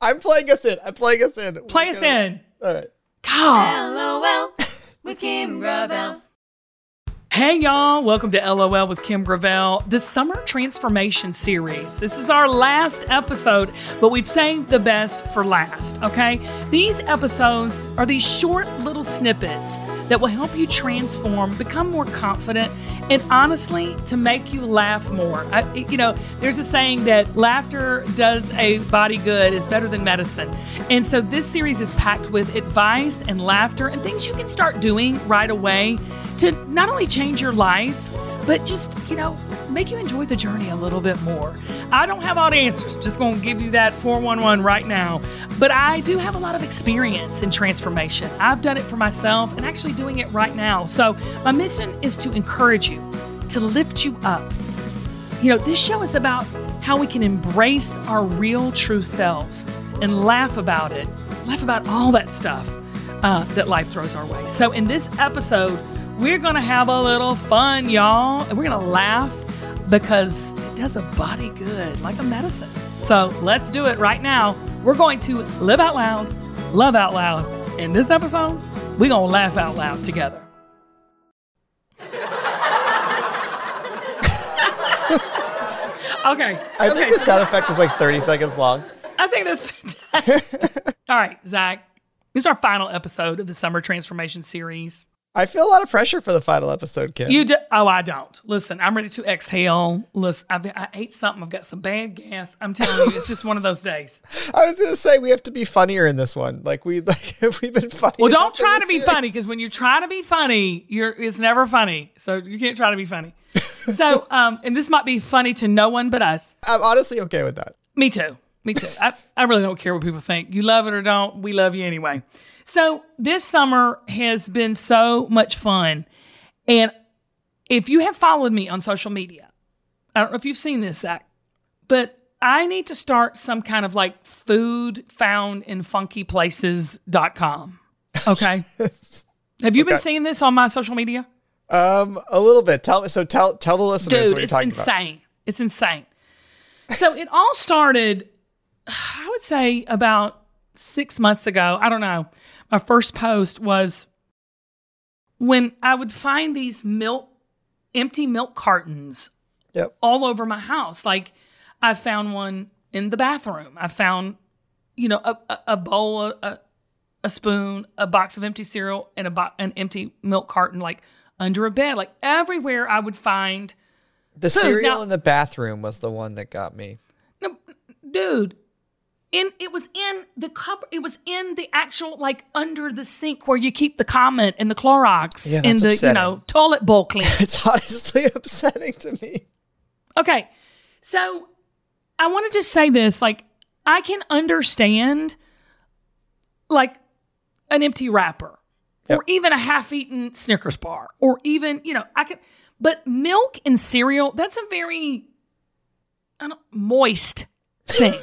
I'm playing us in. I'm playing us in. Play We're us gonna- in. All right. God. LOL with Kim Gravel. Hey y'all, welcome to LOL with Kim Gravel, the summer transformation series. This is our last episode, but we've saved the best for last, okay? These episodes are these short little snippets that will help you transform, become more confident, and honestly, to make you laugh more. I, you know, there's a saying that laughter does a body good is better than medicine. And so this series is packed with advice and laughter and things you can start doing right away to not only change your life, but just, you know, make you enjoy the journey a little bit more. I don't have all the answers, just to give you that 411 right now. But I do have a lot of experience in transformation. I've done it for myself and actually doing it right now. So my mission is to encourage you, to lift you up. You know, this show is about how we can embrace our real true selves and laugh about it, laugh about all that stuff uh, that life throws our way. So, in this episode, we're going to have a little fun, y'all, and we're going to laugh because it does a body good, like a medicine. So, let's do it right now. We're going to live out loud, love out loud. In this episode, we're going to laugh out loud together. okay. I okay. think the sound effect is like 30 seconds long. I think that's fantastic. All right, Zach. This is our final episode of the Summer Transformation Series. I feel a lot of pressure for the final episode, Kim. You do, oh, I don't. Listen, I'm ready to exhale. Listen, I've, I ate something. I've got some bad gas. I'm telling you, it's just one of those days. I was going to say we have to be funnier in this one. Like we like if we've been funny. Well, don't try to be series. funny because when you try to be funny, you're it's never funny. So you can't try to be funny. So, um, and this might be funny to no one but us. I'm honestly okay with that. Me too. Me too. I, I really don't care what people think. You love it or don't, we love you anyway. So this summer has been so much fun. And if you have followed me on social media, I don't know if you've seen this, Zach, but I need to start some kind of like food found in funky places.com. Okay. have you been seeing this on my social media? Um, a little bit. Tell me. So tell tell the listeners Dude, what you're talking about. It's insane. It's insane. So it all started, I would say, about six months ago. I don't know. My first post was when I would find these milk, empty milk cartons Yep. all over my house. Like I found one in the bathroom. I found, you know, a, a, a bowl, a, a spoon, a box of empty cereal, and a bo- an empty milk carton, like under a bed. Like everywhere I would find The Food, cereal now- in the bathroom was the one that got me. No, dude. In it was in the cup. It was in the actual like under the sink where you keep the Comet and the Clorox Yeah, in the upsetting. you know toilet bowl cleaner. It's honestly upsetting to me. okay, so I want to just say this: like I can understand like an empty wrapper Yep. or even a half-eaten Snickers bar or even you know I can, but milk and cereal that's a very I don't, moist thing.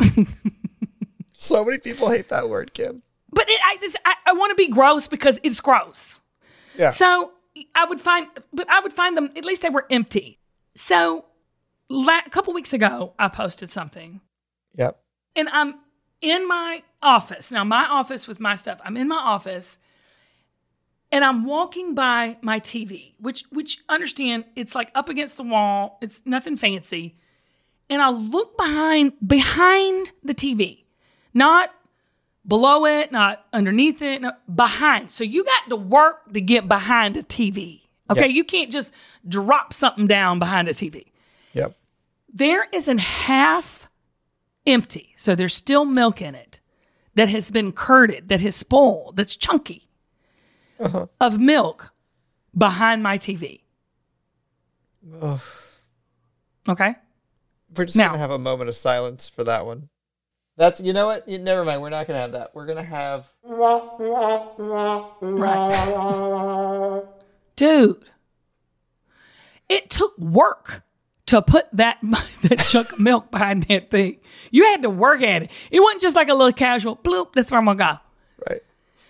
So many people hate that word, Kim. But it, I, this, I, I want to be gross because it's gross. Yeah. So I would find, but I would find them. At least they were empty. So la- a couple weeks ago, I posted something, Yep. and I'm in my office now. My office with my stuff. I'm in my office, and I'm walking by my TV, which which understand it's like up against the wall. It's nothing fancy, and I look behind behind the TV, not below it, not underneath it, no, behind. So you got to work to get behind a TV. Okay, Yep. you can't just drop something down behind a TV. Yep. There is an half empty, so there's still milk in it that has been curded, that has spoiled, that's chunky uh-huh. of milk behind my TV. Ugh. Okay. We're just Now- gonna have a moment of silence for that one. That's you know what? You, never mind. We're not gonna have that. We're gonna have Right. Dude, it took work to put that, that chunk of milk behind that thing. You had to work at it. It wasn't just like a little casual bloop, that's where I'm gonna go. right.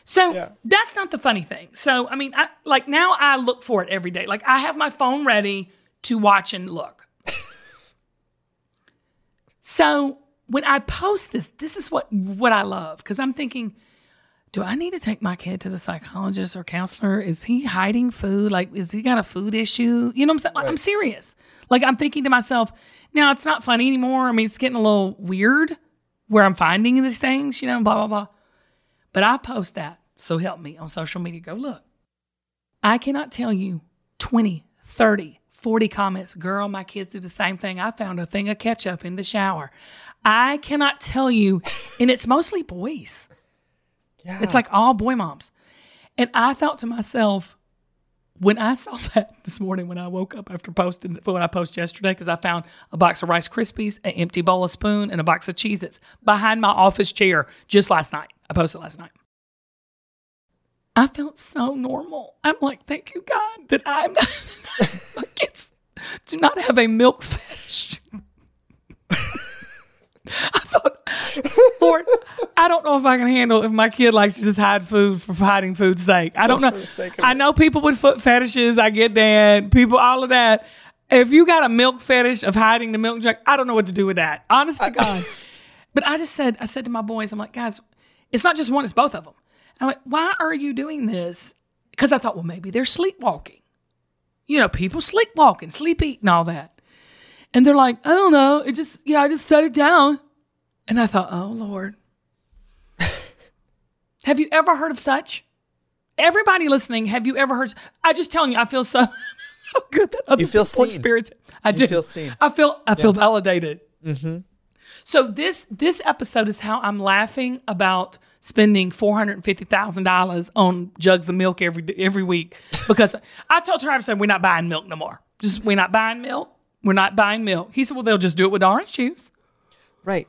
So Yeah. that's not the funny thing. So I mean, I like now I look for it every day. Like I have my phone ready to watch and look. so when I post this, this is what what I love because I'm thinking, do I need to take my kid to the psychologist or counselor? Is he hiding food? Like, is he got a food issue? You know what I'm saying? Like, I'm serious. Like, I'm thinking to myself, now it's not funny anymore. I mean, it's getting a little weird where I'm finding these things, you know, blah, blah, blah. But I post that. So help me on social media. Go look. I cannot tell you 20, 30, 40 comments. Girl, my kids do the same thing. I found a thing of ketchup in the shower. I cannot tell you, and it's mostly boys. Yeah. It's like all boy moms. And I thought to myself, when I saw that this morning when I woke up after posting what I posted yesterday, because I found a box of Rice Krispies, an empty bowl of spoon, and a box of Cheez Its behind my office chair just last night. I posted last night. I felt so normal. I'm like, thank you, God, that I'm not, my kids do not have a milk. I thought, Lord, I don't know if I can handle if my kid likes to just hide food for hiding food's sake. I don't Just know. for the sake of I know people with foot fetishes. I get that. People, all of that. If you got a milk fetish of hiding the milk jug, I don't know what to do with that. Honest to God. But I just said, I said to my boys, I'm like, guys, it's not just one, it's both of them. I'm like, why are you doing this? Because I thought, well, maybe they're sleepwalking. You know, people sleepwalking, sleep eating, all that. And they're like, I don't know. It just, yeah, I just set it down. And I thought, oh, Lord. have you ever heard of such? Everybody listening, have you ever heard? I just telling you, I feel so, good that other You feel people seen. experience it. I do. feel seen. I feel, I feel validated. Mm-hmm. So this this episode is how I'm laughing about spending four hundred and fifty thousand dollars on jugs of milk every every week because I told Travis said we're not buying milk no more. Just we're not buying milk. We're not buying milk. He said, well, they'll just do it with orange juice. Right.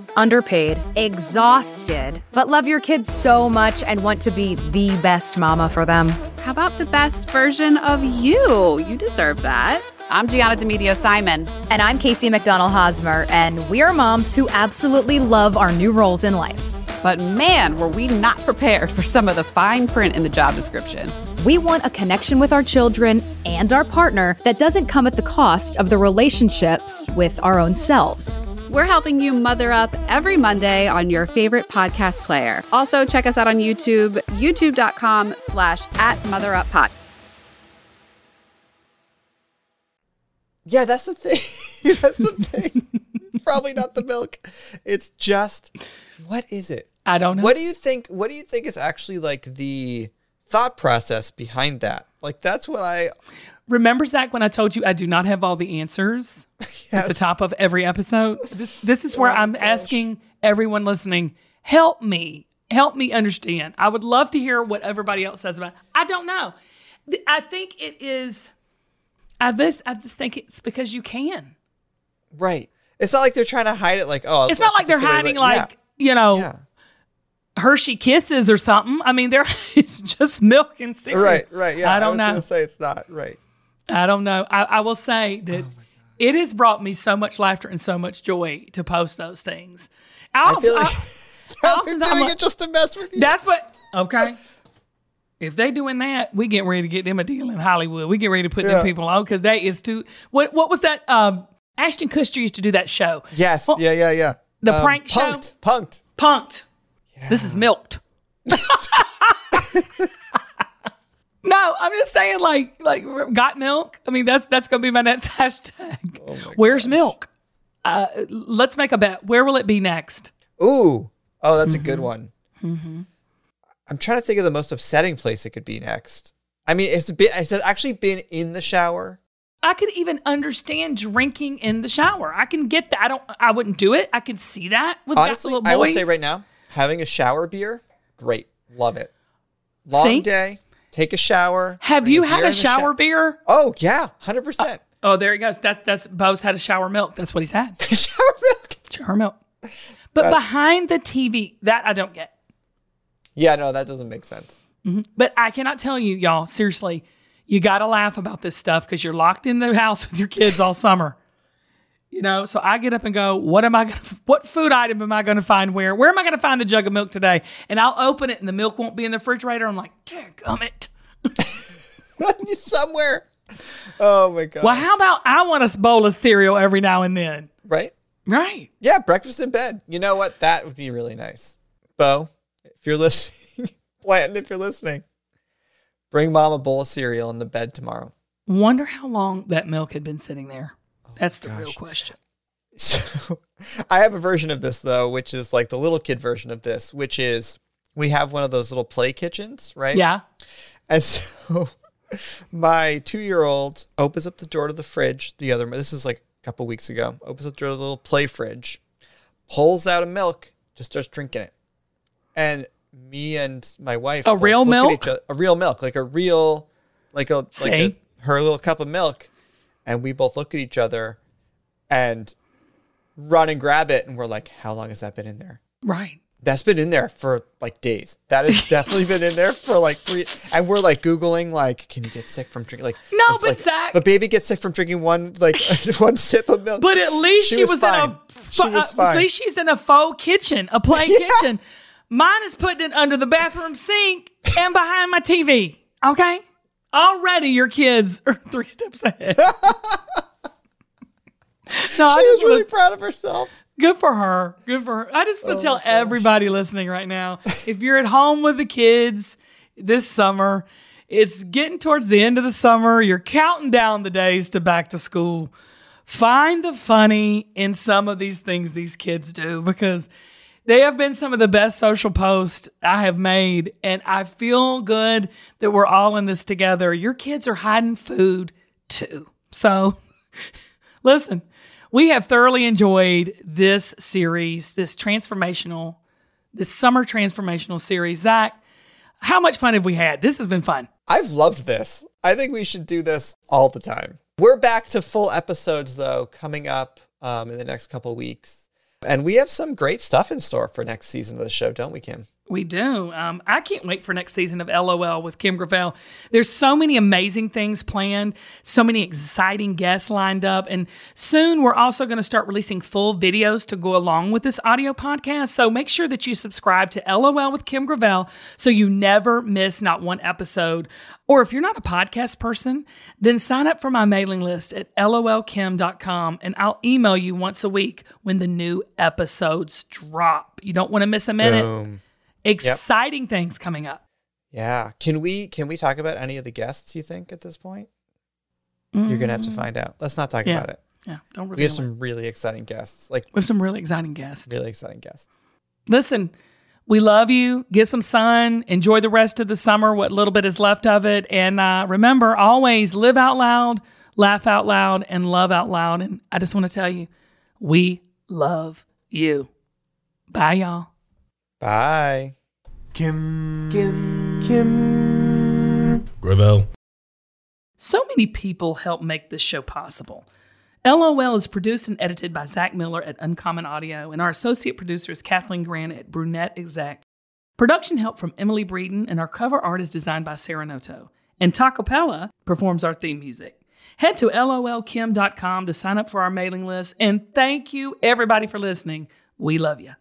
underpaid, exhausted, but love your kids so much and want to be the best mama for them? How about the best version of you? You deserve that. I'm Gianna Demedio Simon. And I'm Casey McDonald Hosmer, and we are moms who absolutely love our new roles in life. But man, were we not prepared for some of the fine print in the job description. We want a connection with our children and our partner that doesn't come at the cost of the relationships with our own selves. We're helping you mother up every Monday on your favorite podcast player. Also, check us out on YouTube, youtube.com slash at motheruppod. Yeah, that's the thing. that's the thing. probably not the milk. It's just what is it? I don't know. What do you think? What do you think is actually like the thought process behind that? Like that's what I Remember, Zach, when I told you I do not have all the answers at the top of every episode? This, this is where I'm asking everyone listening, help me, help me understand. I would love to hear what everybody else says about it. I don't know. I think it is, I just, I just think it's because you can. right. It's not like they're trying to hide it. Like oh, It's not like they're hiding like, you know, yeah, Hershey Kisses or something. I mean, they're, it's just milk and yeah. cereal. right, right. Yeah, I don't was know. Say it's not right. I don't know. I, I will say that oh it has brought me so much laughter and so much joy to post those things. I feel like I- they're I'm doing like- it just to mess with you. that's what. Okay. If they doing that, we getting ready to get them a deal in Hollywood. We get ready to put Yeah. them people on because that is too. What what was that? Um, Ashton Kutcher used to do that show. Yes. Well, yeah, yeah, yeah. the prank show? punked, Punked. Punked. This is milked. no, I'm just saying, like, like got milk. I mean, that's that's gonna be my next hashtag. Oh Where's milk? Uh, let's make a bet. Where will it be next? Ooh. Oh, that's a Mm-hmm. good one. I'm trying to think of the most upsetting place it could be next. I mean, it's been it's actually been in the shower. I could even understand drinking in the shower. I can get that. I don't. I wouldn't do it. I could see that with Honestly, little I will say right now, having a shower beer, great, love it. Long See? day, take a shower. Have you had a shower beer? Oh yeah, hundred uh, percent. Oh, there he goes. That that's Bo's had a shower milk. That's what he's had. Shower milk. Shower milk. But behind the TV, that I don't get. Yeah, no, that doesn't make sense. Mm-hmm. But I cannot tell you, y'all, seriously, you got to laugh about this stuff because you're locked in the house with your kids all summer. You know, so I get up and go, what am I going to, what food item am I going to find where? Where am I going to find the jug of milk today? And I'll open it and the milk won't be in the refrigerator. I'm like, gummit. Somewhere. Oh my god. Well, how about I want a bowl of cereal every now and then? Right? Right. Yeah, breakfast in bed. You know what? That would be really nice. Bo, if you're listening, Blanton, if you're listening, bring mom a bowl of cereal in the bed tomorrow. Wonder how long that milk had been sitting there. That's the real question. So I have a version of this though, which is like the little kid version of this, which is we have one of those little play kitchens, right? Yeah. And so my two year old opens up the door to the fridge. The other, this is like a couple weeks ago, opens up the door to the little play fridge, pulls out a milk, just starts drinking it. And me and my wife, A real milk? each other- a real milk, like a real, like a, like a, her little cup of milk. And we both look at each other and run and grab it. And we're like, how long has that been in there? Right. That's been in there for like days. That has definitely been in there for like three. And we're like googling, like, can you get sick from drinking? Like, No, if, but like, Zach- the baby gets sick from drinking one like one sip of milk. But at least She she, was was, fine. in a She was uh, fine. At least she's in a faux kitchen, a play Yeah. kitchen. Mine is putting it under the bathroom sink and behind my TV. Okay, already your kids are three steps ahead. no, I she was just really really proud of herself. good for her. Good for her. I just Oh want to tell everybody listening right now: if you're at home with the kids this summer, it's getting towards the end of the summer. You're counting down the days to back to school find the funny in some of these things these kids do because they have been some of the best social posts I have made. And I feel good that we're all in this together. Your kids are hiding food too. So listen, we have thoroughly enjoyed this series, this transformational, this summer transformational series. Zach, how much fun have we had? This has been fun. I've loved this. I think we should do this all the time. We're back to full episodes though, coming up um, in the next couple weeks. And we have some great stuff in store for next season of the show, don't we, Kim? We do. Um, I can't wait for next season of LOL with Kim Gravel. There's so many amazing things planned, so many exciting guests lined up, and soon we're also going to start releasing full videos to go along with this audio podcast. So make sure that you subscribe to LOL with Kim Gravel so you never miss not one episode. Or if you're not a podcast person, then sign up for my mailing list at lolkim.com and I'll email you once a week when the new episodes drop. You don't want to miss a minute Boom. Exciting things coming up. Yeah. Can we can we talk about any of the guests you think at this point? You're gonna have to find out. Let's not talk Mm. Yeah. about it. Yeah, don't We have it. some really exciting guests. Like We have some really exciting guests. really exciting guests. Listen, we love you. Get some sun. Enjoy the rest of the summer, what little bit is left of it. And uh, remember, always live out loud, laugh out loud, and love out loud. And I just want to tell you, we love you. Bye, y'all. Bye. Kim. Kim. Kim. Gravel. So many people help make this show possible. LOL is produced and edited by Zach Miller at Uncommon Audio, and our associate producer is Kathleen Grant at Brunette Exec. Production help from Emily Breeden, and our cover art is designed by Sarah Noto. And Tacopella performs our theme music. Head to lolkim.com to sign up for our mailing list, and thank you everybody for listening. We love you.